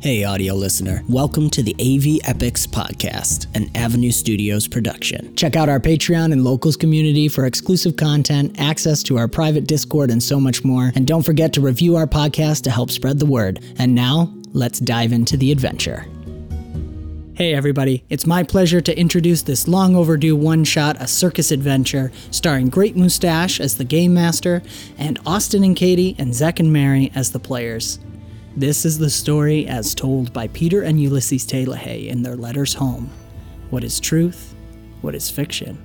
Hey, audio listener. Welcome to the AV Epochs Podcast, an Avenue Studios production. Check out our Patreon and locals community for exclusive content, access to our private Discord, and so much more. And don't forget to review our podcast to help spread the word. And now, let's dive into the adventure. Hey, everybody. It's my pleasure to introduce this long overdue one shot, A Circus Adventure, starring Great Moustache as the Game Master, and Austin and Katie and Zech and Mary as the players. This is the story as told by Peter and Ulysses Taylor in their letters home. What is truth? What is fiction?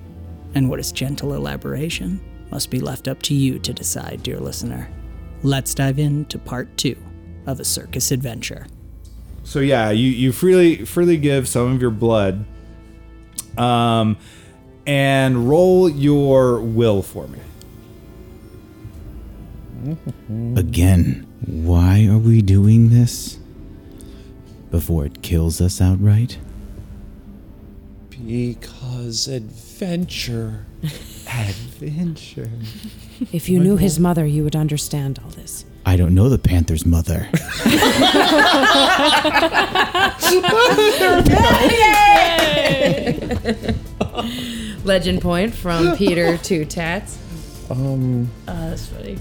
And what is gentle elaboration must be left up to you to decide, dear listener. Let's dive into part two of A Circus Adventure. So yeah, you you freely freely give some of your blood, um, and roll your will for me. Again, why are we doing this? Before it kills us outright? Because adventure. Adventure. If you knew his mother, you would understand all this. I don't know the Panther's mother. Legend point from Peter to Tats. Um, Uh, that's funny.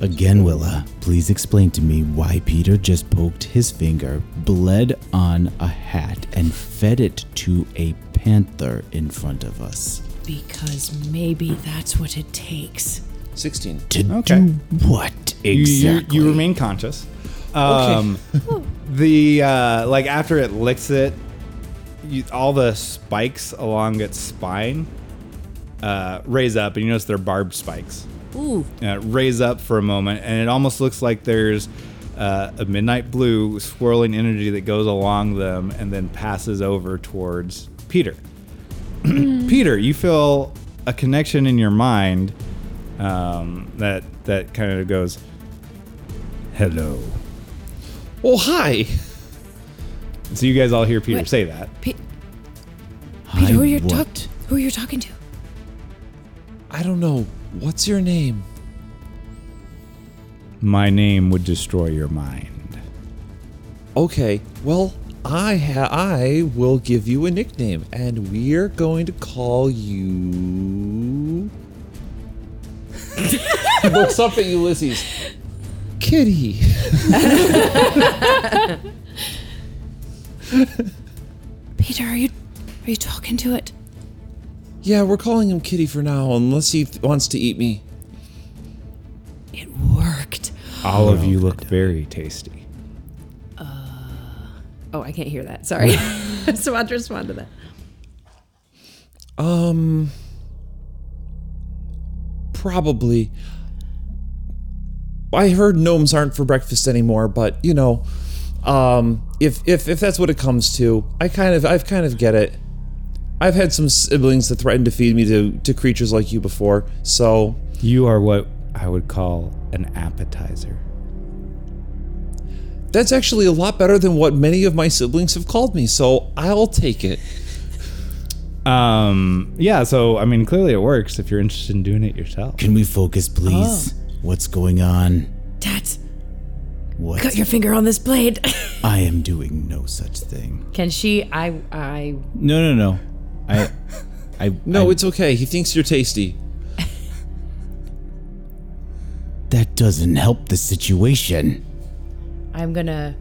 Again, Willa, please explain to me why Peter just poked his finger, bled on a hat, and fed it to a panther in front of us. Because maybe that's what it takes. 16. To Okay. do what You, you, exactly? you remain conscious. Um, the uh, like after it licks it, you, all the spikes along its spine uh, raise up, and you notice they're barbed spikes. Ooh. uh, raise up for a moment, and it almost looks like there's uh, a midnight blue swirling energy that goes along them and then passes over towards Peter. Peter, you feel a connection in your mind um, that that kind of goes, "Hello." Oh, hi. So you guys all hear Peter Wait. say that. Pe- Peter, who are you what? talk- Who are you talking to? I don't know. What's your name? My name would destroy your mind. Okay, well, I ha- I will give you a nickname, and we're going to call you. he looks up at Ulysses. Kitty. Peter, are you are you talking to it? Yeah, we're calling him Kitty for now, unless he th- wants to eat me. It worked. All of you look very tasty. Oh, I can't hear that. Sorry. so I'll respond to that. Um. Probably. I heard gnomes aren't for breakfast anymore, but you know, um, if if if that's what it comes to, I kind of I've kind of get it. I've had some siblings that threatened to feed me to to creatures like you before, so You are what I would call an appetizer. that's actually a lot better than what many of my siblings have called me. So I'll take it. Um, yeah, so I mean, clearly it works if you're interested in doing it yourself. Can we focus, please? Oh. What's going on? Tats, What? cut your finger on this blade. I am doing no such thing. Can she? I. I. No, no, no. I, I. No, I- it's okay. He thinks you're tasty. that doesn't help the situation. I'm gonna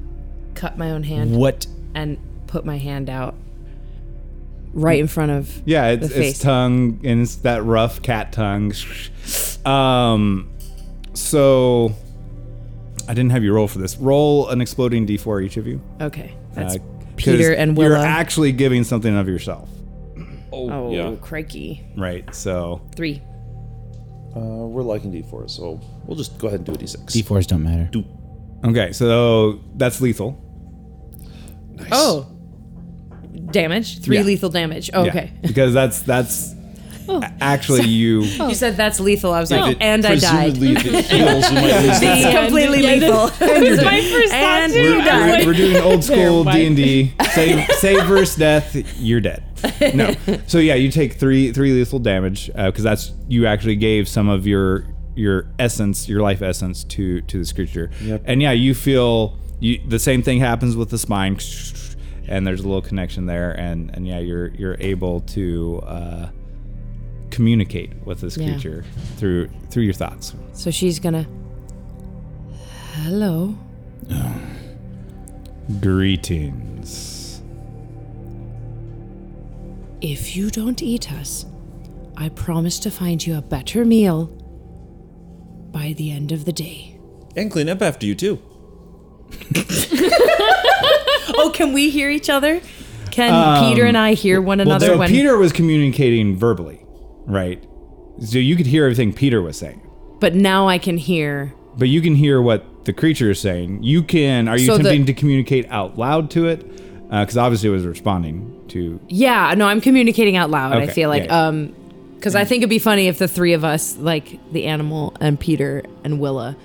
cut my own hand What? and put my hand out right in front of. Yeah, it's, the it's face. tongue and it's that rough cat tongue. Um, so I didn't have you roll for this. Roll an exploding d4 each of you. Okay, that's Uh, 'cause Peter and You're actually giving something of yourself, oh, crikey! right? So Three. Uh, we're liking D4, so we'll just go ahead and do a D6. D4s don't matter. okay, so that's lethal. Oh, damage. Three Yeah. lethal damage. Yeah, okay. because that's that's a- actually you. You said that's lethal. I was like, and I died. Presumably, it heals, you might lose It's completely lethal. you're my first and We're, we're, we're doing old school D and D. Save save versus death. You're dead. No. So yeah, you take three three lethal damage because that's you actually gave some of your your essence, your life essence to to this creature. Yep. And yeah, you feel you the same thing happens with the spine, and there's a little connection there, and and yeah, you're you're able to uh, communicate with this Yeah. creature through through your thoughts. So she's gonna. Hello. Greetings. If you don't eat us, I promise to find you a better meal by the end of the day. And clean up after you too. Oh, can we hear each other? Can um, Peter and I hear one another so when Peter was communicating verbally, right? So you could hear everything Peter was saying. But now I can hear. But you can hear what the creature is saying. You can. Are you So the- attempting to communicate out loud to it? Because obviously it was responding to. Yeah, no, I'm communicating out loud. I feel like yeah. um because I think it'd be funny if the three of us, like the animal and Peter and Willa,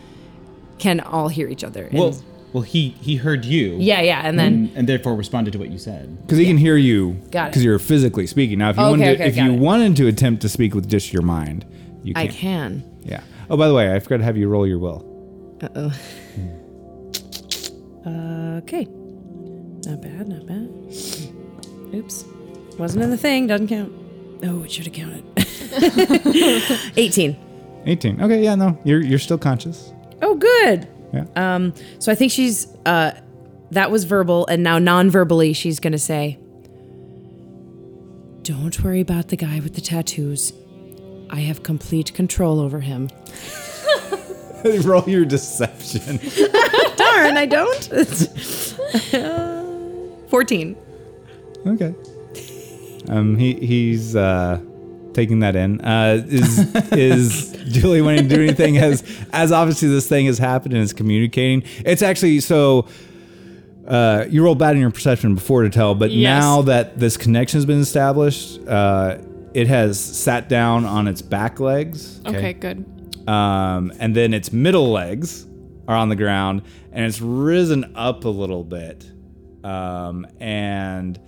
can all hear each other. And- Well, well, he he heard you. yeah, yeah, and then And, and therefore responded to what you said. Because he can hear you. Got it. Because you're physically speaking. Now, if you Okay, wanted, to, okay, if you it. wanted to attempt to speak with just your mind, you can. I can. can. Yeah. Oh, by the way, I forgot to have you roll your will. Uh oh. Mm. Uh, okay. Not bad, not bad. Oops. Wasn't in the thing, doesn't count. Oh, it should have counted. 18. 18. Okay. Yeah. No, you're you're still conscious. Oh, good. Yeah. Um, so I think she's uh that was verbal and now non-verbally she's going to say Don't worry about the guy with the tattoos. I have complete control over him. roll your deception. Darn, I don't. 14. Okay. Um, he he's uh, taking that in. Uh, is is Julie wanting to do anything as as obviously this thing has happened and is communicating? It's actually so. Uh, you rolled bad in your perception before to tell, but Yes. now that this connection has been established, uh, it has sat down on its back legs. Okay, good. um, and then its middle legs are on the ground, and it's risen up a little bit, um, and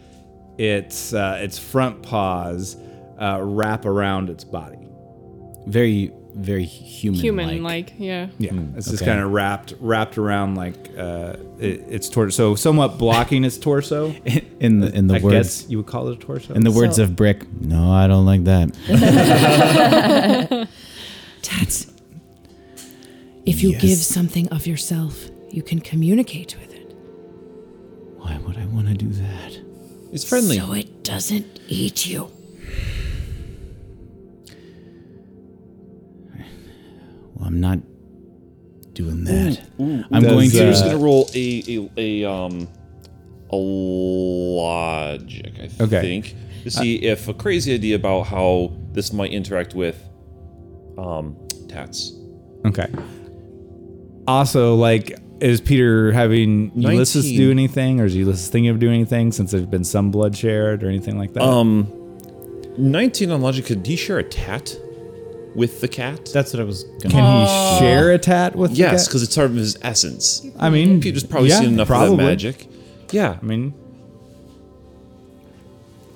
its uh, its front paws uh, wrap around its body. Very, very human. Human like, yeah. Yeah, it's just kind of wrapped wrapped around like uh, it, its torso, so somewhat blocking its torso. In the in the I words guess you would call it a torso. in the words So- of Brick. No, I don't like that. Tats. If you Yes. give something of yourself, you can communicate with it. Why would I want to do that? It's friendly. So it doesn't eat you. Well, I'm not doing that. I'm Does, going to. You're uh, just gonna roll a a, a um a logic, I Okay. think, to see if a crazy idea about how this might interact with um tats. Okay. Also, like, is Peter having Ulysses do anything, or is Ulysses thinking of doing anything since there's been some blood shared or anything like that? Um, nineteen on logic. Could he share a tat with the cat? That's what I was. Gonna Can he share a tat with? yes, because it's part of his essence. I mean, Peter's probably yeah, seen enough probably. of that magic. Yeah, I mean,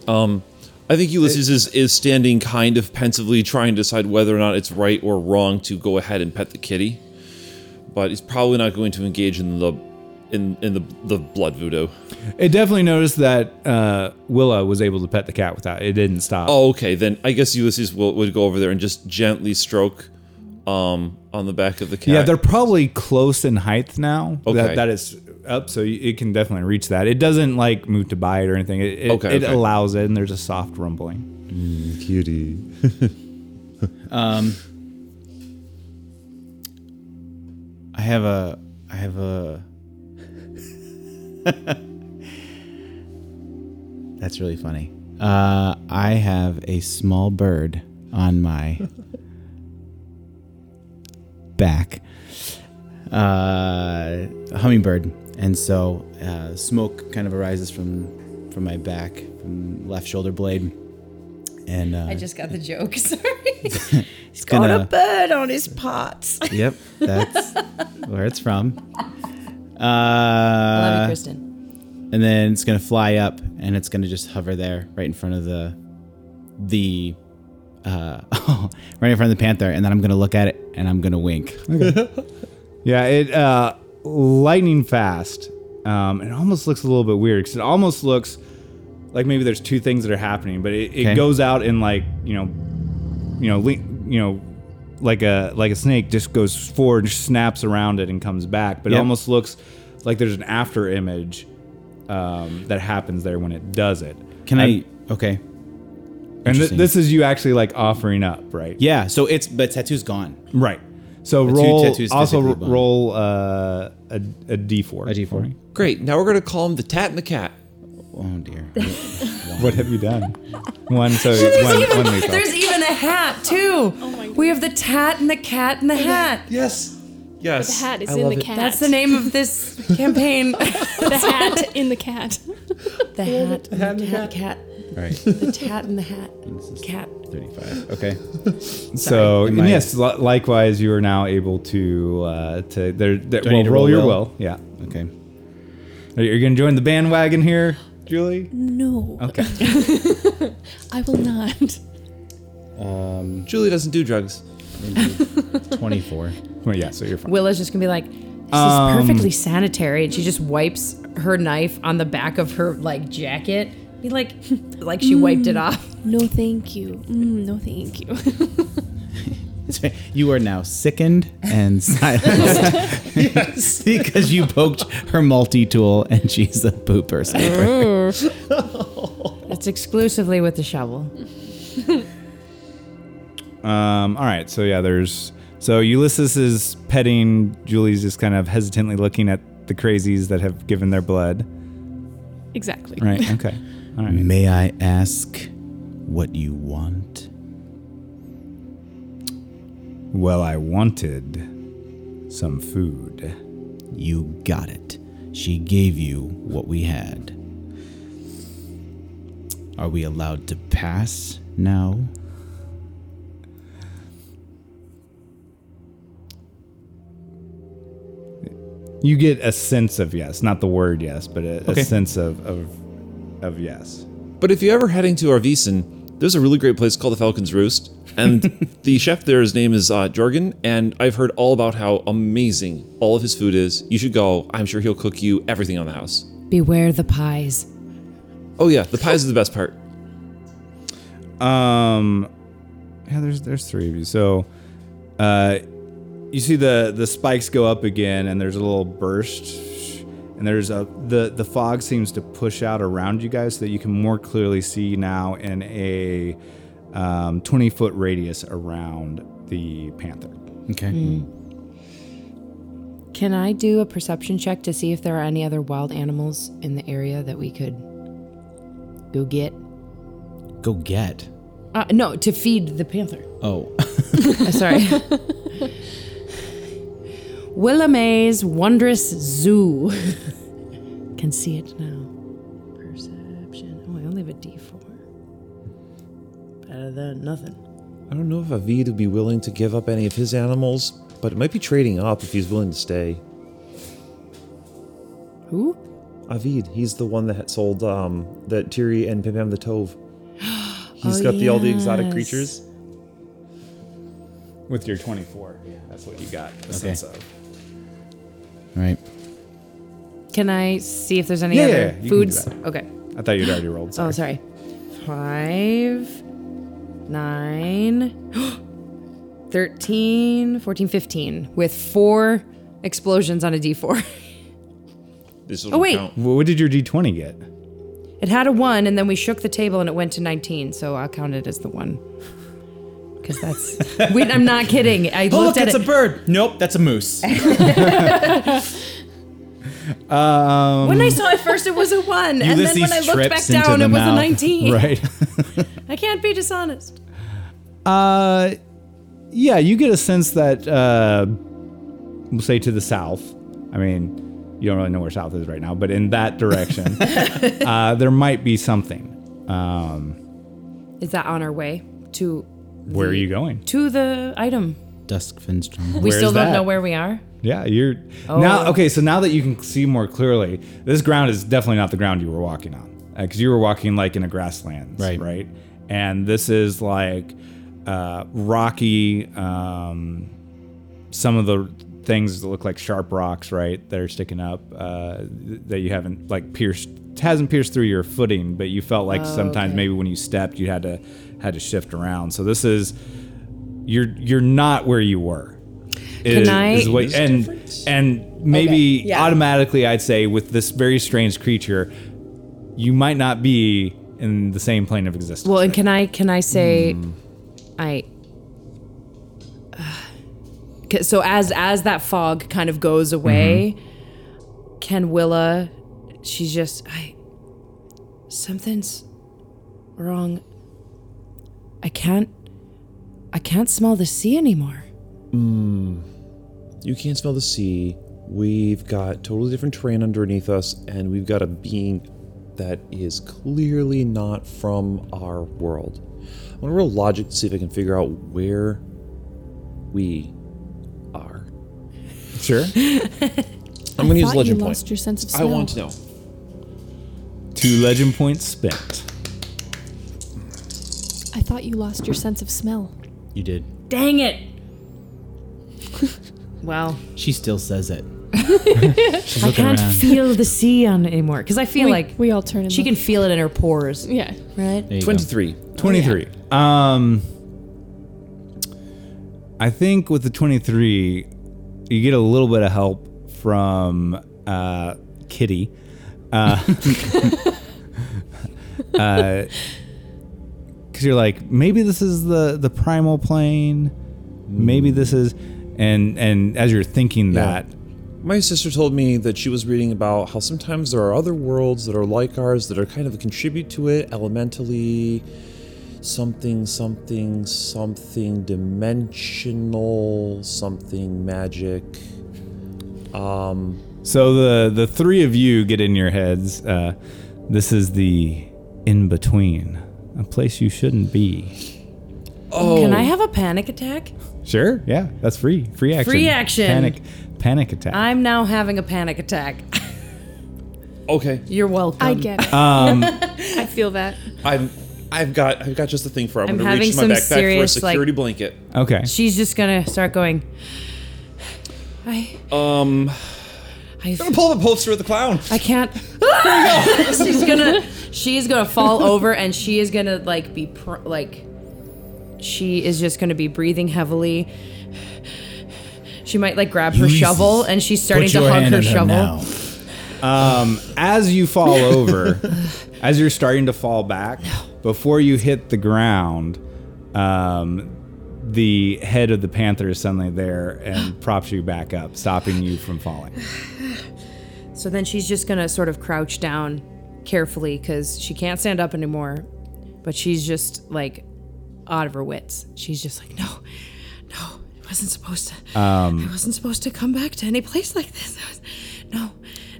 Um, I think Ulysses is, is standing kind of pensively trying to decide whether or not it's right or wrong to go ahead and pet the kitty. But he's probably not going to engage in the in, in the, the blood voodoo. it definitely noticed that uh, Willa was able to pet the cat without it didn't stop. Oh, okay. Then I guess Ulysses will, would go over there and just gently stroke um, on the back of the cat. yeah, they're probably close in height now. Okay. That, that is up, so you- it can definitely reach that. It doesn't like move to bite or anything. It, it, Okay, it okay. allows it, and there's a soft rumbling. Cutie. Um, I have a. I have a. That's really funny. Uh, I have a small bird on my back, uh, a hummingbird, and so uh, smoke kind of arises from from my back, from left shoulder blade, and uh, I just got the joke. Sorry. It's gonna got a bird on his pots. Yep, that's where it's from. Love you, Uh, Kristen. and then it's gonna fly up, and it's gonna just hover there, right in front of the, the, uh, right in front of the panther, and then I'm gonna look at it and I'm gonna wink. Yeah, it uh, lightning fast. Um, it almost looks a little bit weird because it almost looks like maybe there's two things that are happening, but it, it Okay. goes out in like you know, you know, le- you know, like a like a snake just goes forward, and snaps around it, and comes back. But it Yep. almost looks like there's an after image um, that happens there when it does it. Can I? Okay. And th- Interesting. this is you actually like offering up, right? Yeah. So it's but tattoo's gone. Right. So two roll tattoos also physically bond. roll uh, a a d4. A D4. Great. Now we're gonna call him the Tat and the Cat. Oh dear. What have you done? One. So one, even, one lethal. there's even a hat too. Oh my! we have the tat and the cat and the hat. Yes. Yes. The hat is I in the it. cat. That's the name of this campaign. the hat in the cat. the hat, the hat, and the cat, All right. the tat and the hat, cat. Thirty-five. Okay. So Am and I- yes, li- likewise, you are now able to uh, to there. there well, roll, roll your will? will. Yeah. Okay. Are you going to join the bandwagon here, Julie? No, Okay. I will not. Um, Julie doesn't do drugs. Twenty-four. well, yeah. So you're fine. Willa's just gonna be like, this Um, is perfectly sanitary, and she just wipes her knife on the back of her like jacket. Be like, like she wiped it off. No, thank you. Mm, no, thank you. You are now sickened and silenced. yes. Because you poked her multi-tool and she's a pooper sniper. It's exclusively with the shovel. Um. All right. So yeah, there's. So Ulysses is petting. Julie's just kind of hesitantly looking at the crazies that have given their blood. Exactly. Right. Okay. All right. May I ask what you want? Well, I wanted some food. You got it. She gave you what we had. Are we allowed to pass now? You get a sense of yes, not the word yes, but a, Okay. a sense of, of of yes. But if you're ever heading to Arvisen, there's a really great place called the Falcon's Roost. And the chef there, his name is uh, Jorgen. And I've heard all about how amazing all of his food is. You should go. I'm sure he'll cook you everything on the house. Beware the pies. Oh, yeah. The pies are the best part. Um, yeah, there's there's three of you. So, uh, you see the the spikes go up again, and there's a little burst, and there's a the the fog seems to push out around you guys so that you can more clearly see now in a um, 20 foot radius around the panther. Okay. Can I do a perception check to see if there are any other wild animals in the area that we could go get? Go get. Uh, no, to feed the panther. Oh. Uh, sorry. Willa May's Wondrous Zoo. Can see it now. Better than nothing. I don't know if Avid would be willing to give up any of his animals, but it might be trading up if he's willing to stay. Who? Avid, he's the one that sold um, that Tiri and Pim Pam the Tove. He's Oh, got the all the exotic creatures. With your 24, yeah, that's what you got a sense of. Right. Can I see if there's any Yeah, other yeah, yeah, you can do foods? that. Okay. I thought you'd already rolled. Oh, Sorry. sorry. Five, nine, 13, 14, 15, with four explosions on a d4. This Oh, wait. Count. What did your D20 get? It had a one, and then we shook the table, and it went to 19, so I'll count it as the one. Because that's. Wait, I'm not kidding. I Oh, looked look, at it's it. a bird. Nope, that's a moose. Um, when I saw it first, it was a one. and then when I looked back down, the it was a 19. right. I can't be dishonest. Uh, yeah, you get a sense that, uh, we'll say to the south. I mean, you don't really know where south is right now, but in that direction, uh, there might be something. Um, Is that on our way to where are you going? to the item? Dusk Finstrom. We Where's still don't that? know where we are. Yeah, you're now Oh. okay. So now that you can see more clearly, this ground is definitely not the ground you were walking on because you were walking like in a grasslands, Right. Right, and this is like uh, rocky. Um, some of the things that look like sharp rocks, right? That are sticking up uh, th- that you haven't like pierced hasn't pierced through your footing, but you felt like sometimes maybe when you stepped you had to had to shift around. So this is you're you're not where you were. Is- I- is what- and and maybe Okay, yeah. automatically I'd say with this very strange creature, you might not be in the same plane of existence. Well, and can I can I say, I. Uh, so as as that fog kind of goes away, can Willa? She's just I. Something's wrong. I can't. I can't smell the sea anymore. Hmm. You can't smell the sea. We've got totally different terrain underneath us, and we've got a being that is clearly not from our world. I'm gonna roll logic to see if I can figure out where we are. sure. I'm gonna use Thought you legend lost point. your sense of I smell. want to know. Two legend points spent. I thought you lost your sense of smell. You did. Dang it! well, She still says it. She's I looking can't around. feel the sea on anymore because I feel we, like we all turn. And she look. can feel it in her pores, Yeah. right? There you go. Twenty-three. 23. Um I think with the 23 you get a little bit of help from uh Kitty. Uh uh cuz you're like maybe this is the the primal plane. Maybe this is and and as you're thinking that My sister told me that she was reading about how sometimes there are other worlds that are like ours that are kind of contribute to it elementally, something, something, something dimensional, something magic. Um, So the the three of you get in your heads. Uh, this is the in between, a place you shouldn't be. oh, Can I have a panic attack? Sure, yeah, that's free. Free action. Free action. Panic, panic attack. I'm now having a panic attack. okay. You're welcome. I get it. um, I feel that. I'm. I've got. I've got just the thing for. I'm, I'm gonna having reach my some backpack serious, for a like- security blanket. okay. She's just gonna start going. I. Um, I'm gonna pull up a poster of the clown. I can't. she's gonna. She's gonna fall over, and she is gonna like be pr- like. She is just gonna be breathing heavily. She might like grab her Ulysses, shovel, and she's starting Put to your hug hand her on shovel. now. As you fall over, as you're starting to fall back, before you hit the ground, um, the head of the panther is suddenly there and props you back up, stopping you from falling. So then she's just gonna sort of crouch down carefully because she can't stand up anymore. But she's just like out of her wits. She's just like, no, no, I wasn't supposed to. Um, I wasn't supposed to come back to any place like this. Was, no,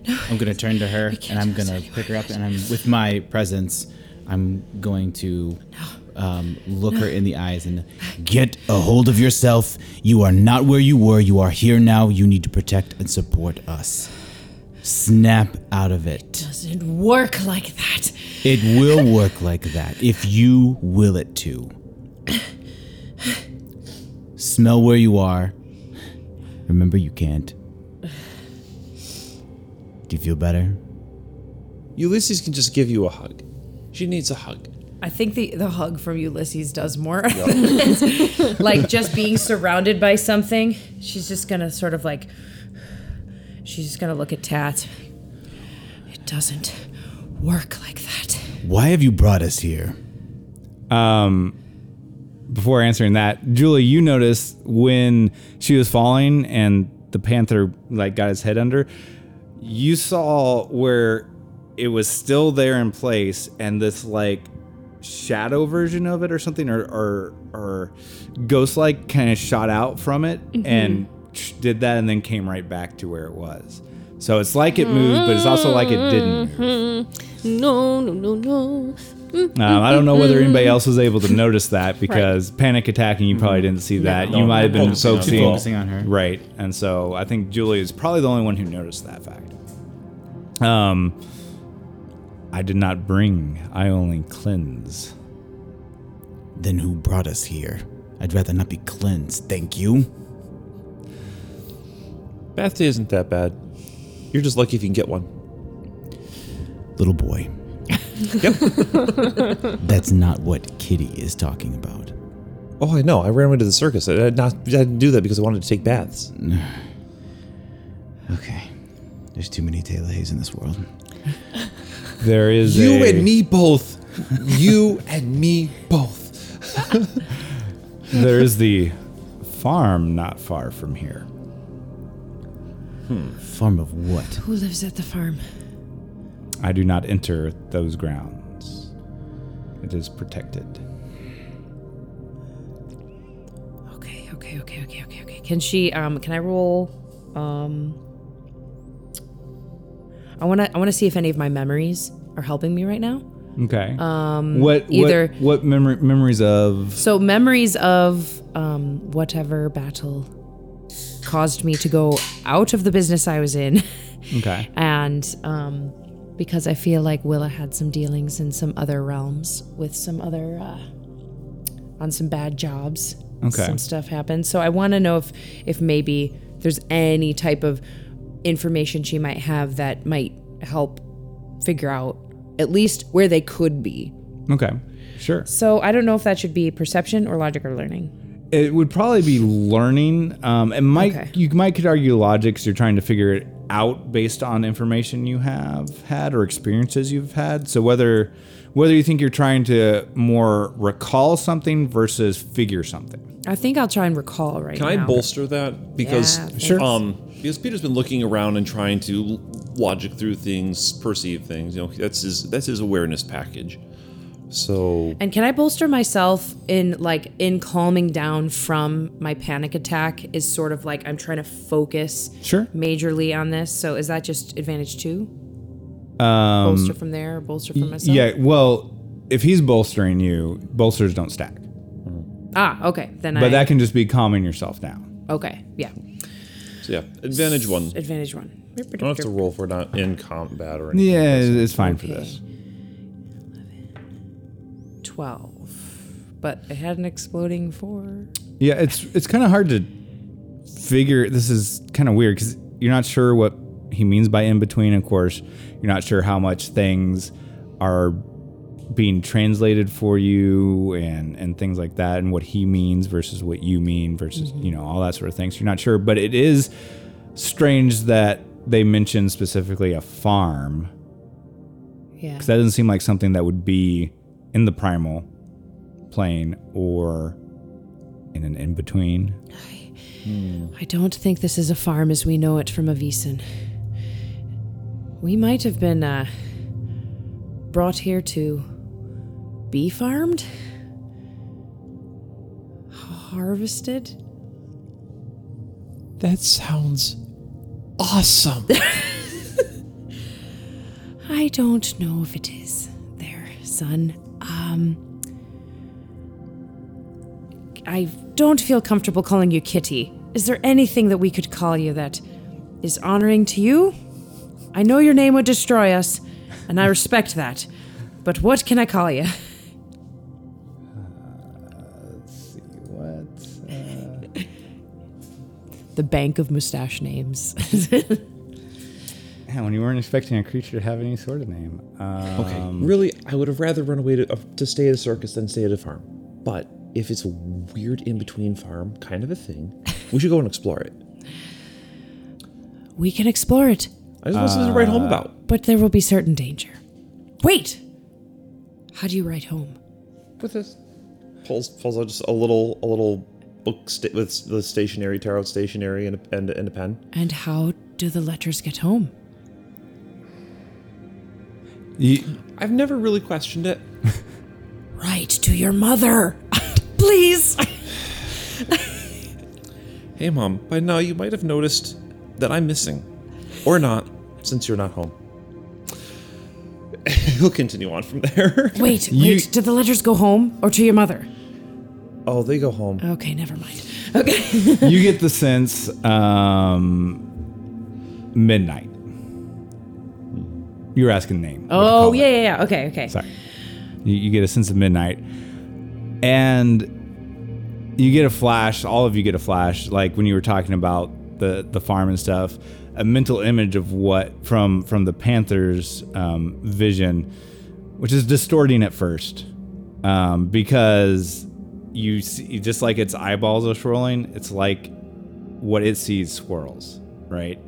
no. I'm gonna turn to her and I'm gonna pick her up and I'm with my presence. I'm going to um, look her in the eyes and get a hold of yourself. You are not where you were. You are here now. You need to protect and support us. Snap out of it. It Doesn't work like that. It will work like that if you will it to. Smell where you are. Remember, you can't. Do you feel better? Ulysses can just give you a hug. She needs a hug. I think the, the hug from Ulysses does more. like just being surrounded by something. She's just gonna sort of like. She's just gonna look at Tat. It doesn't work like that. Why have you brought us here? Um, before answering that, Julie, you noticed when she was falling and the panther like got his head under, you saw where it was still there in place and this like shadow version of it or something or or, or ghost like kind of shot out from it and sh- did that and then came right back to where it was. So it's like it moved, but it's also like it didn't move. No, no, no, no. Um, I don't know whether anybody else was able to notice that because panic attacking, you probably didn't see that. you might have been focusing on- focusing, focusing on her. right? And so I think Julie is probably the only one who noticed that fact. Um, I did not bring; I only cleanse. Then who brought us here? I'd rather not be cleansed, thank you. Bath day isn't that bad. You're just lucky if you can get one. Little boy. Yep. That's not what Kitty is talking about. oh, I know. I ran away to the circus. I, did not, I didn't do that because I wanted to take baths. Okay. There's too many Taylahays in this world. There is You a- and me both. you and me both. There is the farm not far from here. Farm of what? Who lives at the farm? I do not enter those grounds. It is protected. Okay, okay, okay, okay, okay, okay. Can she? Um, can I roll? Um, I wanna, I wanna see if any of my memories are helping me right now. Okay. Um, what either- what, what memor- memories of So memories of um, whatever battle caused me to go out of the business I was in, okay and um, because I feel like Willa had some dealings in some other realms with some other uh, on some bad jobs. Okay. Some stuff happened. So I want to know if if maybe there's any type of information she might have that might help figure out at least where they could be. okay sure So I don't know if that should be perception or logic or learning. It would probably be learning um it might Okay. you might could argue logic 'cause you're trying to figure it out based on information you have had or experiences you've had so whether whether you think you're trying to more recall something versus figure something I think I'll try and recall right Can now. Can I bolster that? Because Yeah, Sure. um, because Peter's been looking around and trying to logic through things, perceive things. You know, that's his that's his awareness package. So And can I bolster myself in like in calming down from my panic attack is sort of like I'm trying to focus Sure. majorly on this. So is that just advantage two? um Bolster from there or bolster from myself? yeah well if he's bolstering you bolsters don't stack Ah, okay. Then I but that can just be calming yourself down Okay. Yeah. so yeah, advantage one. Advantage one. I don't have to roll for not in combat or anything. yeah it's fine for this Twelve. But it had an exploding four. Yeah, it's it's kind of hard to figure. This is kind of weird because you're not sure what he means by in between. Of course, you're not sure how much things are being translated for you and and things like that, and what he means versus what you mean versus mm-hmm. you know all that sort of thing. So you're not sure, but it is strange that they mention specifically a farm Yeah. because that doesn't seem like something that would be in the primal plane or in an in between. I don't think this is a farm as we know it from Avisen. We might have been uh, brought here to be farmed, harvested. That sounds awesome. I don't know if it is there, son. Um, I don't feel comfortable calling you Kitty. Is there anything that we could call you that is honoring to you? I know your name would destroy us, and I respect that. But what can I call you? Let's see, what? The Bank of Mustache Names. Yeah, when you weren't expecting a creature to have any sort of name. Um, Okay. really, I would have rather run away to, uh, to stay at a circus than stay at a farm. But if it's a weird in between farm kind of a thing, we should go and explore it. we can explore it, I just want something to write home about. but there will be certain danger. Wait! How do you write home? With this, pulls pulls out just a little a little book sta- with the stationery, tarot stationery, and a, and, and a pen. And how do the letters get home? You, I've never really questioned it. Write to your mother. Please. Hey, mom. By now, you might have noticed that I'm missing, or not, since you're not home. He'll continue on from there. Wait, You- wait. Did the letters go home or to your mother? Oh, they go home. Okay, never mind. Okay. you get the sense um, midnight. You were asking the name. Oh, yeah, yeah, yeah. Okay, okay. Sorry. You, you get a sense of midnight. And you get a flash, all of you get a flash, like when you were talking about the the farm and stuff, a mental image of what from from the panther's um, vision, which is distorting at first, um, because you see just like its eyeballs are swirling, it's like what it sees swirls, right?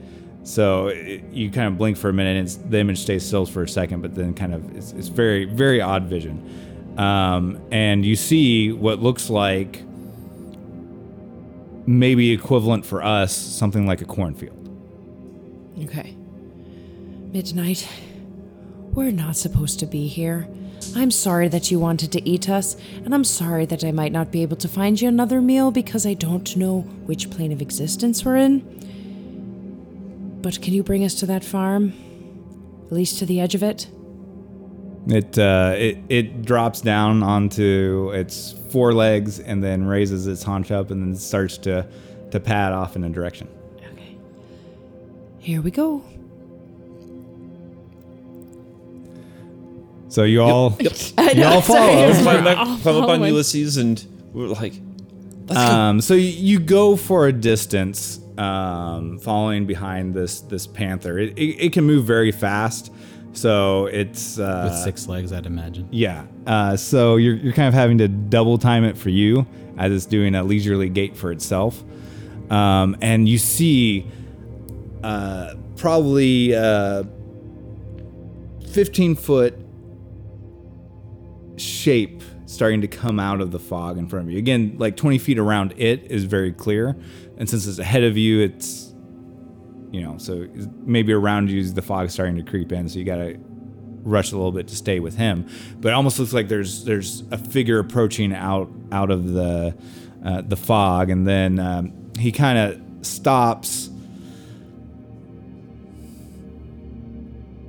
So it, you kind of blink for a minute, and the image stays still for a second, but then kind of it's, it's very very odd vision, um, and you see what looks like maybe equivalent for us something like a cornfield. Okay. Midnight. We're not supposed to be here. I'm sorry that you wanted to eat us, and I'm sorry that I might not be able to find you another meal because I don't know which plane of existence we're in. But can you bring us to that farm? At least to the edge of it? It uh, it it drops down onto its forelegs and then raises its haunch up and then starts to to pad off in a direction. Okay. Here we go. So you all you all Sorry. follow. Climb, back, climb up on Ulysses, and we're like, Um, so you, you go for a distance, um, following behind this this panther. It, it, it can move very fast, so it's uh, With six legs, I'd imagine. Yeah. Uh, so you're, you're kind of having to double time it for you as it's doing a leisurely gait for itself. Um, and you see uh, probably uh, 15 foot shape starting to come out of the fog in front of you. Again, like 20 feet around it is very clear. And since it's ahead of you, it's, you know, so maybe around you is the fog starting to creep in. So you got to rush a little bit to stay with him. But it almost looks like there's there's a figure approaching out out of the uh, the fog, and then um, he kind of stops.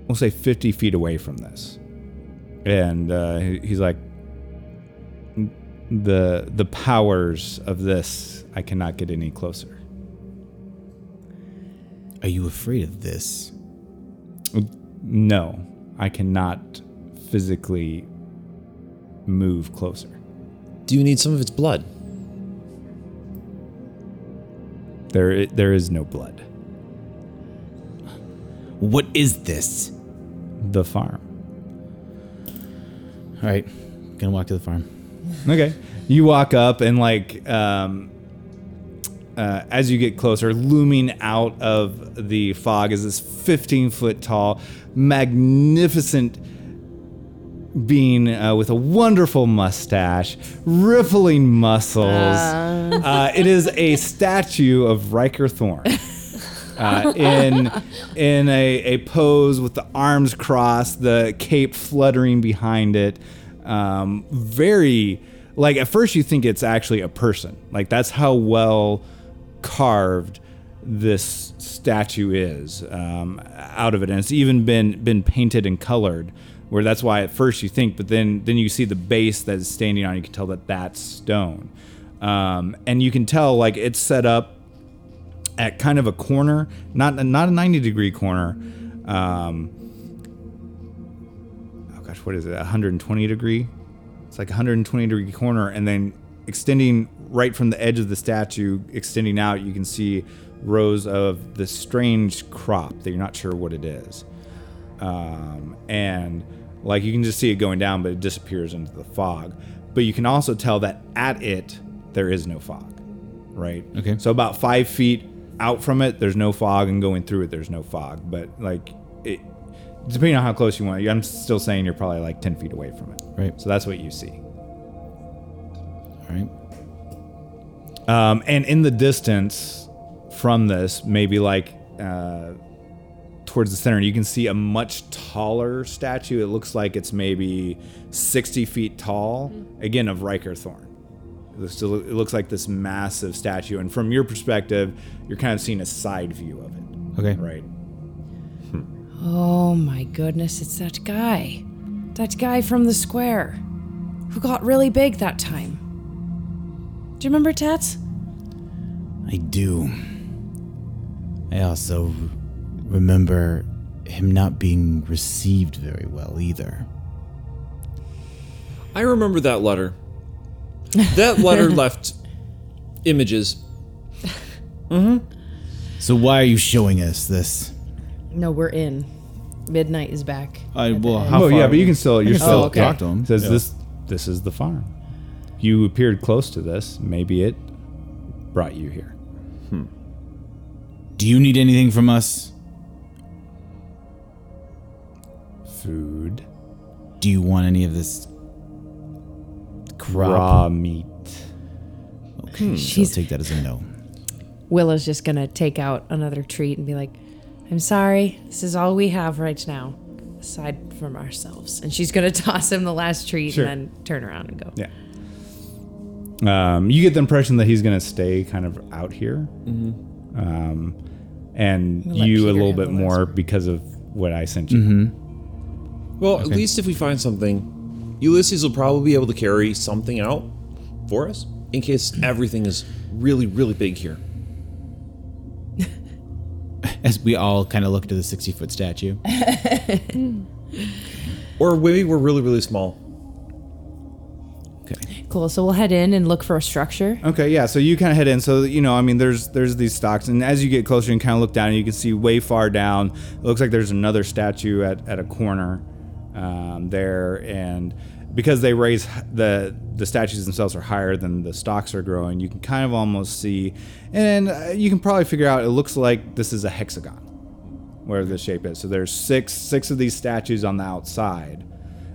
We'll say 50 feet away from this, and uh, he's like, "the the powers of this, I cannot get any closer." Are you afraid of this? No, I cannot physically move closer. "Do you need some of its blood?" There, there is no blood. What is this? The farm. All right, gonna walk to the farm. Okay. You walk up and like, um, uh, as you get closer, looming out of the fog is this 15 foot tall, magnificent being uh, with a wonderful mustache, rippling muscles. Uh, it is a statue of Riker Thorn. uh, in in a, a pose with the arms crossed, the cape fluttering behind it. Um, very like at first you think it's actually a person. Like that's how well carved this statue is um, out of it, and it's even been been painted and colored. Where that's why at first you think, but then then you see the base that is standing on. You can tell that that's stone, um, and you can tell like it's set up at kind of a corner, not not a 90 degree corner. Um, what is it? 120 degree. It's like 120 degree corner, and then extending right from the edge of the statue, extending out, you can see rows of this strange crop that you're not sure what it is. Um, and like you can just see it going down, but it disappears into the fog. But you can also tell that at it there is no fog, right? Okay. So about five feet out from it, there's no fog, and going through it, there's no fog. But like it, depending on how close you want, I'm still saying you're probably like ten feet away from it. Right. So that's what you see. All right. Um, and in the distance from this, maybe like uh, towards the center, you can see a much taller statue. It looks like it's maybe 60 feet tall, again, of Riker Thorn. It looks, it looks like this massive statue. And from your perspective, you're kind of seeing a side view of it, Okay. right? Oh my goodness, it's that guy. That guy from the square who got really big that time. Do you remember Tats? I do. I also remember him not being received very well either. I remember that letter. That letter left images. Mhm. So why are you showing us this? No, we're in. Midnight is back. I well, how Oh far? yeah, but you can still oh, you're can still still okay. talk to him. Says Yeah. this this is the farm. You appeared close to this. Maybe it brought you here. Hmm. Do you need anything from us? Food, Do you want any of this crop? raw meat. Okay, hmm. She's- I'll take that as a no. Willa's just gonna take out another treat and be like, "I'm sorry, this is all we have right now, aside from ourselves." And she's gonna toss him the last treat Sure. and then turn around and go. Yeah. Um, you get the impression that he's going to stay kind of out here, um, and gonna let you a Peter little have bit the more last because of what I sent you. Well, at least if we find something, Ulysses will probably be able to carry something out for us in case everything is really, really big here. As we all kind of look to the sixty foot statue. Or maybe we're really, really small. Okay. Cool. So we'll head in and look for a structure. Okay, yeah. So you kind of head in. So you know, I mean, there's there's these stalks, and as you get closer, and kind of look down, and you can see way far down. It looks like there's another statue at, at a corner um, there, and because they raise the the statues themselves are higher than the stalks are growing, you can kind of almost see, and uh, you can probably figure out. It looks like this is a hexagon, where the shape is. So there's six six of these statues on the outside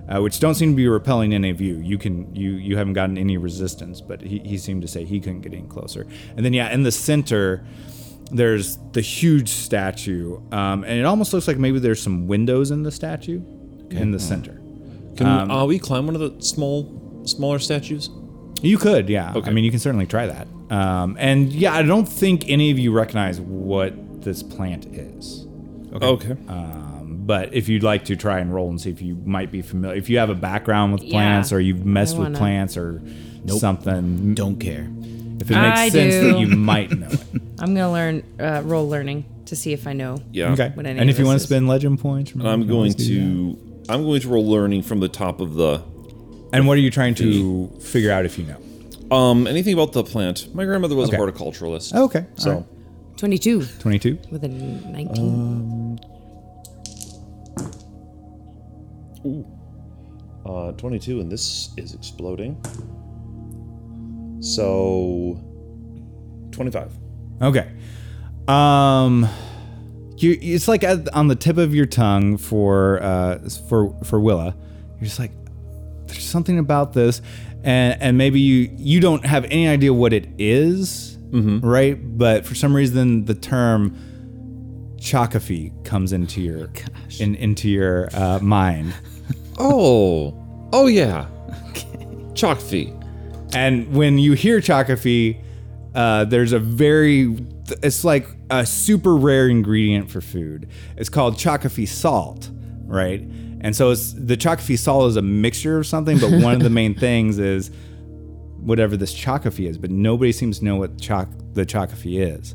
uh, which don't seem to be repelling any of you. You can you you haven't gotten any resistance, but he, he seemed to say he couldn't get any closer. And then yeah, in the center, there's the huge statue, um, and it almost looks like maybe there's some windows in the statue in the center. Can Um, uh, we climb one of the small, smaller statues? You could, yeah. Okay. I mean, you can certainly try that. Um, and yeah, I don't think any of you recognize what this plant is. Okay. Um, but if you'd like to try and roll and see if you might be familiar, if you have a background with Yeah. plants or you've messed with plants or something, Don't care. if it makes I sense do. that you might know it. I'm gonna learn uh, roll learning to see if I know. yeah. Okay. What any And of if you want to spend legend points, I'm going always to. I'm going to roll learning from the top of the. And what are you trying to figure out if you know? Um, anything about the plant? My grandmother was Okay. a horticulturalist. Okay. So, all right. 22 22. with a 19. uh, 22, and this is exploding. So, 25. Okay. Um, you it's like at, on the tip of your tongue for uh for for Willa. You're just like, there's something about this, and and maybe you you don't have any idea what it is, right? But for some reason, the term chakafy comes into your in into your uh, mind. Oh, oh yeah. Fee. And when you hear chakafi, uh, there's a very, it's like a super rare ingredient for food. It's called chakafi salt, right? And so it's the chakafi salt is a mixture of something, but one of the main things is whatever this chakafi is, but nobody seems to know what chak the chakafi is.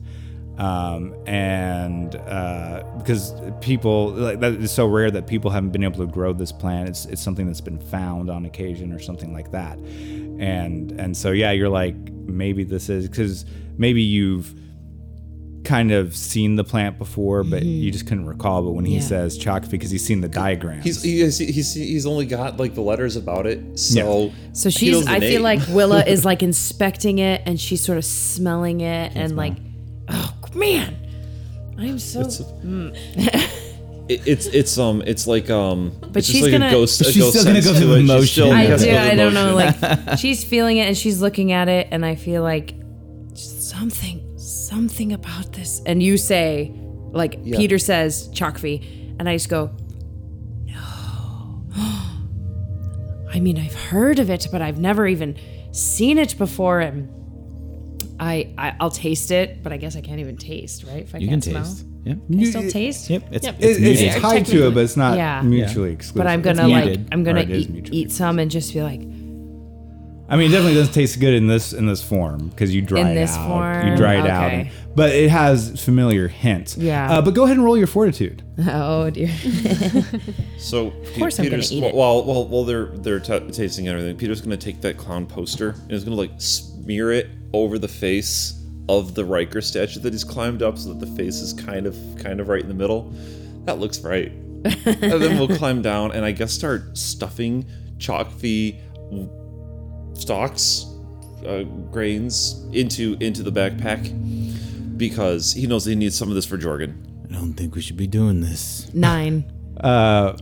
Um, and uh, because people like that is so rare that people haven't been able to grow this plant. It's it's something that's been found on occasion or something like that. And and so yeah, you're like maybe this is because maybe you've kind of seen the plant before, but you just couldn't recall. But when he Yeah. says chakafi, because he's seen the diagrams. He's, he's, he's, he's only got like the letters about it. So, So she's, the I feel like Willa is like inspecting it and she's sort of smelling it and like, oh man, I'm so. It, it's it's um it's like um But she's like gonna- a ghost. A She's ghost still gonna go through it. She's emotion. still I gonna do. go I don't know. Like she's feeling it and she's looking at it, and I feel like something, something about this. And you say, like Peter says, Chakvi, and I just go, no. I mean, I've heard of it, but I've never even seen it before. And I, I I'll taste it, but I guess I can't even taste, right? If I You can can't smell. taste. Yep. Can I still taste? Yep. It's, Yep. it's It- it's, tied to it, but it's not Yeah. mutually exclusive. But I'm gonna like I'm gonna or eat, eat some and just be like, I mean, it definitely doesn't taste good in this in this form because you dry In it this out. form, you dry it out, okay. and- but it has familiar hints. Yeah. Uh, but go ahead and roll your fortitude. oh dear. So of course I'm gonna eat it. While while while they're they're t- tasting everything, Peter's gonna take that clown poster and he's gonna like smear it over the face of the Riker statue that he's climbed up so that the face is kind of kind of right in the middle. That looks right. and then we'll climb down and I guess start stuffing chalky stalks, uh, grains into into the backpack because he knows he needs some of this for Jorgen. I don't think we should be doing this. Nine. Uh,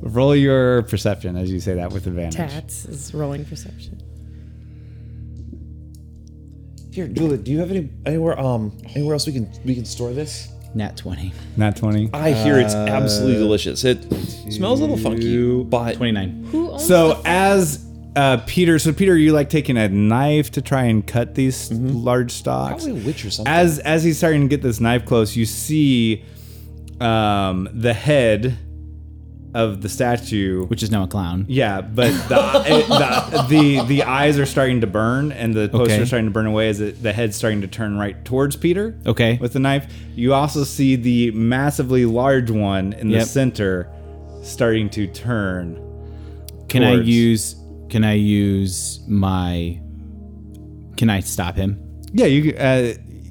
roll your perception as you say that with advantage. Tats is rolling perception. Here, Julia, do you have any anywhere um anywhere else we can we can store this? Nat 20. Nat 20. I hear it's absolutely delicious. It smells a little funky, but 29. Who owns So as uh, Peter, so Peter, you like taking a knife to try and cut these large stalks. probably a witch or something. As as he's starting to get this knife close, you see um, the head of the statue. Which is now a clown. Yeah, but the, it, the the the eyes are starting to burn, and the poster Okay. is starting to burn away as it, the head's starting to turn right towards Peter. Okay. with the knife. You also see the massively large one in the center starting to turn. Can I use can I use my Can I stop him? Yeah, you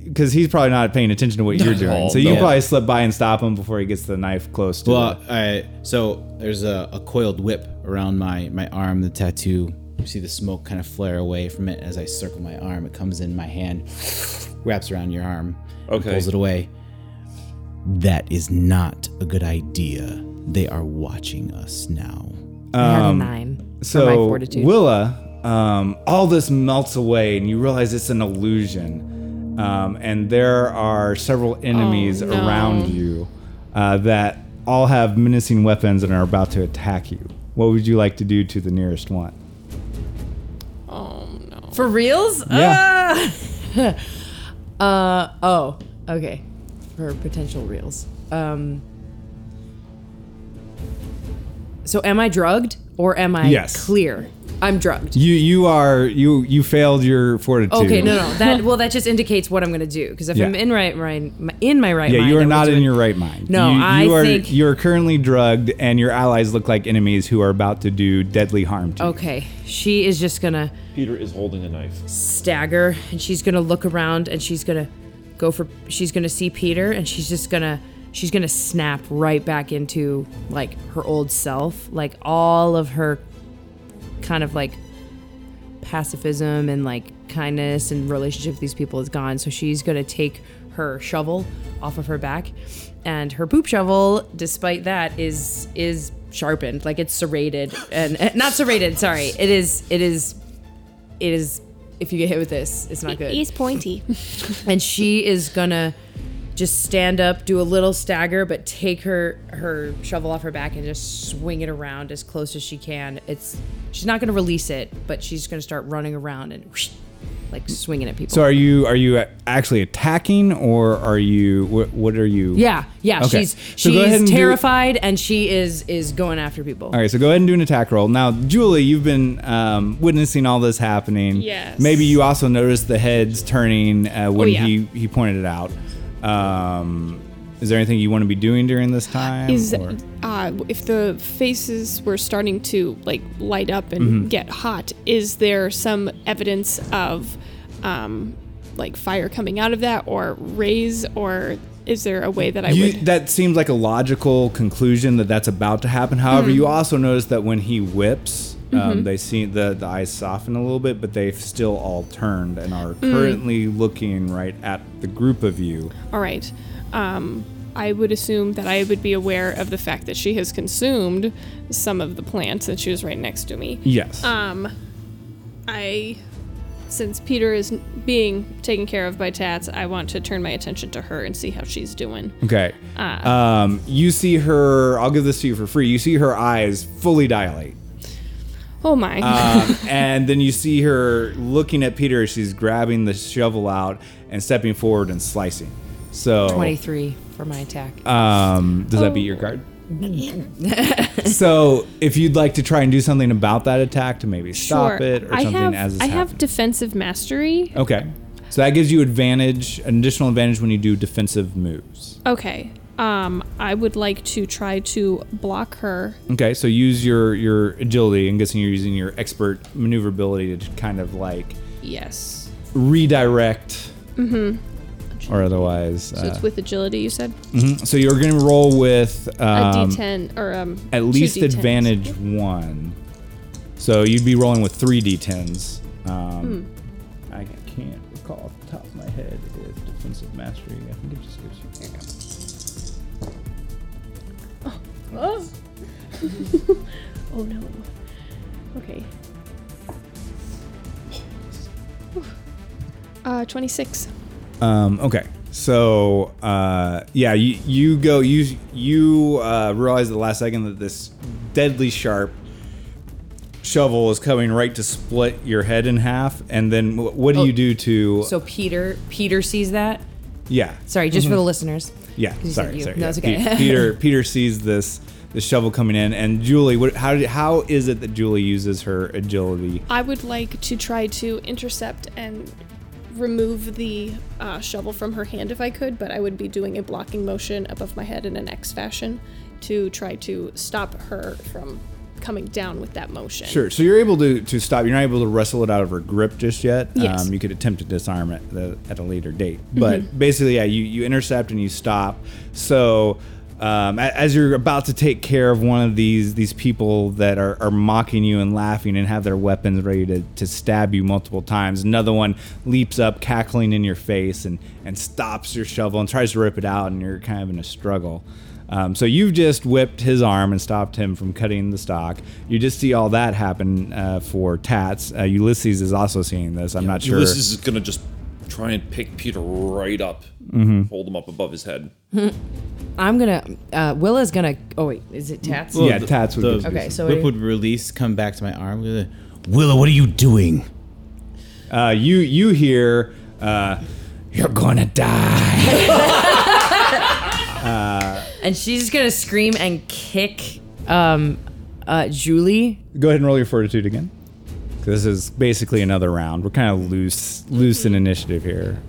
because he's probably not paying attention to what you're doing. No, so you no. can probably slip by and stop him before he gets the knife close to. Well, the, I so there's a, a coiled whip around my my arm, the tattoo. You see the smoke kind of flare away from it as I circle my arm. It comes in my hand, wraps around your arm, Okay. pulls it away. That is not a good idea. They are watching us now. I had a nine. Um, so fortitude. Willa, um, all this melts away, and you realize it's an illusion. Um, and there are several enemies Oh, no. around you uh, that all have menacing weapons and are about to attack you. What would you like to do to the nearest one? Oh no. For reals? Yeah. Ah! uh oh. Okay. For potential reels. Um So am I drugged or am I Yes. clear? I'm drugged. You you are you you failed your fortitude. Okay, no, no. That well, that just indicates what I'm gonna do. Because if Yeah. I'm in right, right, in my right Yeah, mind, you are not do in it. your right mind. No, you, I are, think- you're currently drugged, and your allies look like enemies who are about to do deadly harm to you. Okay, she is just gonna Peter is holding a knife. stagger and she's gonna look around and she's gonna go for she's gonna see Peter and she's just gonna she's gonna snap right back into like her old self. Like all of her kind of like pacifism and like kindness and relationship with these people is gone. So she's gonna take her shovel off of her back. And her poop shovel despite that is is sharpened. Like it's serrated and not serrated sorry. It is it is it is if you get hit with this it's not good. He's pointy. and she is gonna just stand up do a little stagger but take her her shovel off her back and just swing it around as close as she can it's she's not gonna release it but she's gonna start running around and whoosh, like swinging at people So are you are you actually attacking, or are you what? What are you? yeah yeah Okay. she's So go ahead she's and do- terrified and she is is going after people All right, so go ahead and do an attack roll. Now, Julie, you've been um, witnessing all this happening. Yes. Maybe you also noticed the heads turning uh, when Oh, yeah. he he pointed it out. Um, is there anything you want to be doing during this time? Is uh, if the faces were starting to like light up and Mm-hmm. get hot, is there some evidence of um, like fire coming out of that, or rays, or is there a way that I You, would? that seems like a logical conclusion that that's about to happen. However, Hmm. you also notice that when he whips, Mm-hmm. um, they see the, the eyes soften a little bit, but they've still all turned and are Hmm. currently looking right at the group of you. All right. Um, I would assume that I would be aware of the fact that she has consumed some of the plants and she was right next to me. Yes. Um, I, since Peter is being taken care of by Tats, I want to turn my attention to her and see how she's doing. okay. Ah. Um, you see her. I'll give this to you for free. You see her eyes fully dilate. Oh my! Um, and then you see her looking at Peter as she's grabbing the shovel out and stepping forward and slicing. So 23 for my attack Um, does that beat your guard? so, if you'd like to try and do something about that attack to maybe stop sure. it or I something have as it's I have happening. defensive mastery. okay. So that gives you advantage, an additional advantage when you do defensive moves. Okay. Um, I would like to try to block her. Okay, so use your your agility. I'm guessing you're using your expert maneuverability to kind of like Yes. redirect, or otherwise. So it's uh, with agility, you said? mhm. So you're going to roll with A um, D10 or um at two least D10s. advantage one. So you'd be rolling with three d10s. Hmm. Um, I can't recall off the top of my head if defensive mastery. I think it just gives you. Hang on. Oh. oh no. Okay. Uh, 26. Um, okay. So uh, yeah, you you go you you uh, realize the last second that this deadly sharp shovel is coming right to split your head in half, and then wh- what do Oh, you do to? So Peter Peter sees that. yeah, Sorry, just for the listeners. Yeah. 'Cause you Sorry, you. sorry. No, yeah. it's okay. Pe- Peter Peter sees this this shovel coming in, and Julie, what how did, how is it that Julie uses her agility? I would like to try to intercept and remove the uh, shovel from her hand if I could, but I would be doing a blocking motion above my head in an X fashion to try to stop her from coming down with that motion. Sure. So you're able to, to stop. You're not able to wrestle it out of her grip just yet. Yes. Um, you could attempt to disarm it the, at a later date. But basically, yeah, you, you intercept and you stop. So um, as you're about to take care of one of these these people that are, are mocking you and laughing and have their weapons ready to, to stab you multiple times, another one leaps up, cackling in your face, and, and stops your shovel and tries to rip it out, and you're kind of in a struggle. Um, so you've just whipped his arm and stopped him from cutting the stalk. You just see all that happen uh, for Tats. Uh, Ulysses is also seeing this. I'm not sure. Ulysses is gonna just try and pick Peter right up, Mm-hmm. hold him up above his head. I'm gonna. Uh, Willa's gonna. Oh wait, is it Tats? yeah, Tats would the be- Okay, so whip it- would release, come back to my arm. Willa, what are you doing? Uh, you you hear uh, you're gonna die. and she's gonna scream and kick um, uh, Julie. Go ahead and roll your fortitude again. This is basically another round. We're kind of loose loose in initiative here.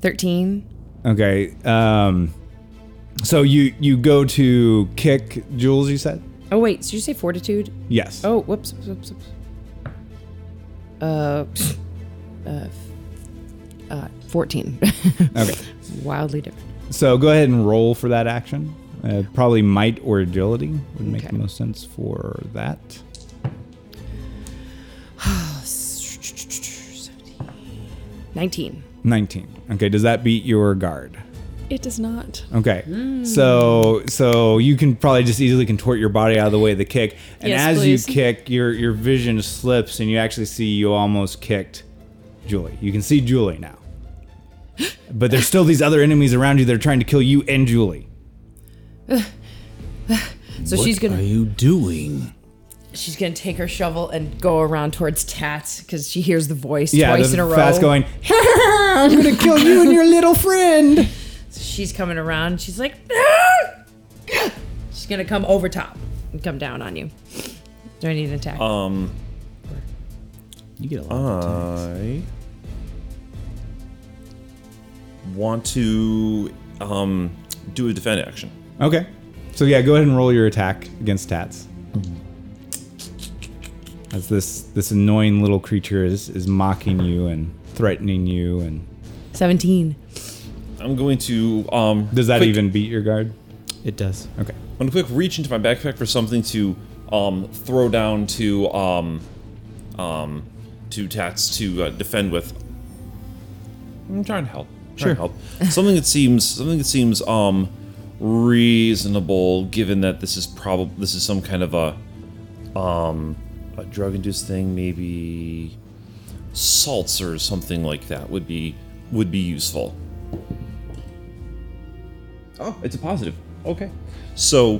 Thirteen. Okay. Um, so you you go to kick Jules. You said Oh wait, did you say fortitude? yes. Oh, whoops, whoops, whoops. whoops. Uh, uh, uh, fourteen. Okay. Wildly different. So go ahead and roll for that action. Uh, probably might or agility would make Okay. the most sense for that. Nineteen. 19. Okay, does that beat your guard? It does not. Okay. So so you can probably just easily contort your body out of the way of the kick. And Yes, as please. you kick, your your vision slips and you actually see you almost kicked Julie. You can see Julie now. But there's still these other enemies around you that are trying to kill you and Julie. So she's gonna what are you doing? she's gonna take her shovel and go around towards Tats because she hears the voice Yeah, twice the in a row. fast going, I'm gonna kill you and your little friend. She's coming around. She's like, "Ah!" she's gonna come over top and come down on you. Do I need an attack? Um, You get a lot. of I want to um do a defend action. Okay. So yeah, go ahead and roll your attack against Tats. As this this annoying little creature is is mocking you and threatening you and Seventeen. I'm going to um. does that quick- even beat your guard? It does. Okay. I'm gonna quick reach into my backpack for something to um throw down to um um to Tats to uh, defend with. I'm trying to help. Trying to help. something that seems something that seems um reasonable given that this is probably this is some kind of a um a drug induced thing maybe salts or something like that would be would be useful. Oh, it's a positive. Okay. So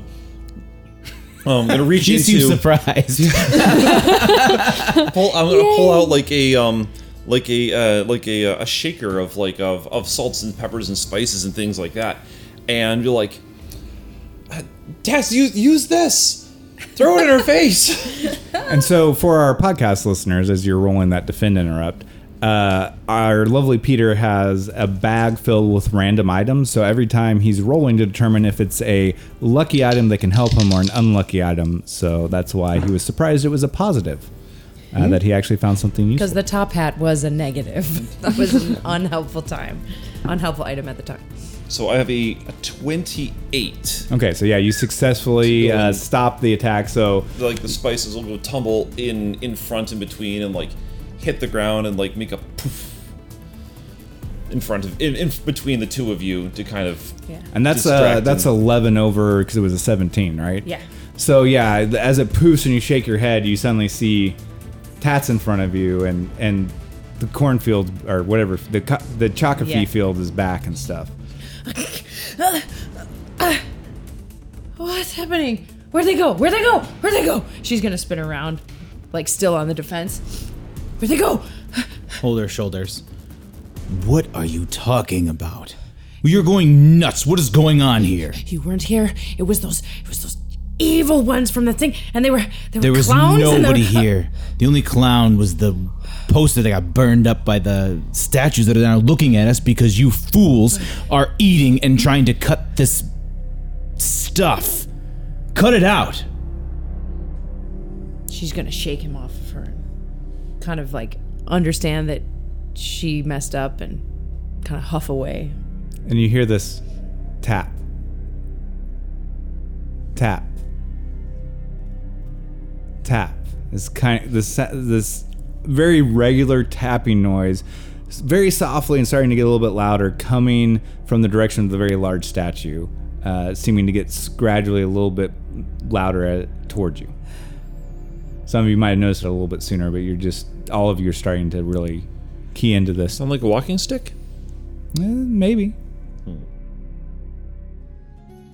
um, I'm gonna reach You seem into surprised. pull. I'm gonna pull out like a um like a uh, like a, a shaker of like of, of salts and peppers and spices and things like that, and be like, "Uh, Tess, use use this. Throw it in her face. And so for our podcast listeners, as you're rolling that defend interrupt, uh, our lovely Peter has a bag filled with random items. So every time he's rolling to determine if it's a lucky item that can help him or an unlucky item. So that's why he was surprised it was a positive. Uh, that he actually found something useful. Because the top hat was a negative. that was an unhelpful time, unhelpful item at the time. So I have a, a 28. Okay, so yeah, you successfully uh, stop the attack. So Like the spices will go tumble in in front and between and like hit the ground and like make a poof in front of in, in between the two of you to kind of Yeah. And that's uh, that's eleven over because it was a seventeen, right? Yeah. So yeah, as it poofs and you shake your head, you suddenly see Tats in front of you, and and the cornfield or whatever the co- the Chocofee Yeah. field is back and stuff. What's happening? Where'd they go? Where'd they go? Where'd they go? She's gonna spin around, like still on the defense. Where'd they go? Hold her shoulders. What are you talking about? You're going nuts. What is going on here? You weren't here. It was those. It was those evil ones from the thing, and they were. They were There was clowns. and they nobody were- here. The only clown was the poster that got burned up by the statues that are now looking at us because you fools are eating and trying to cut this stuff. Cut it out. She's gonna shake him off of her, kind of like understand that she messed up and kind of huff away. and you hear this tap, tap, tap. This kind, this this very regular tapping noise, very softly and starting to get a little bit louder, coming from the direction of the very large statue, uh, seeming to get gradually a little bit louder at, towards you. Some of you might have noticed it a little bit sooner, but you're just all of you are starting to really key into this. sound like a walking stick. Eh, maybe.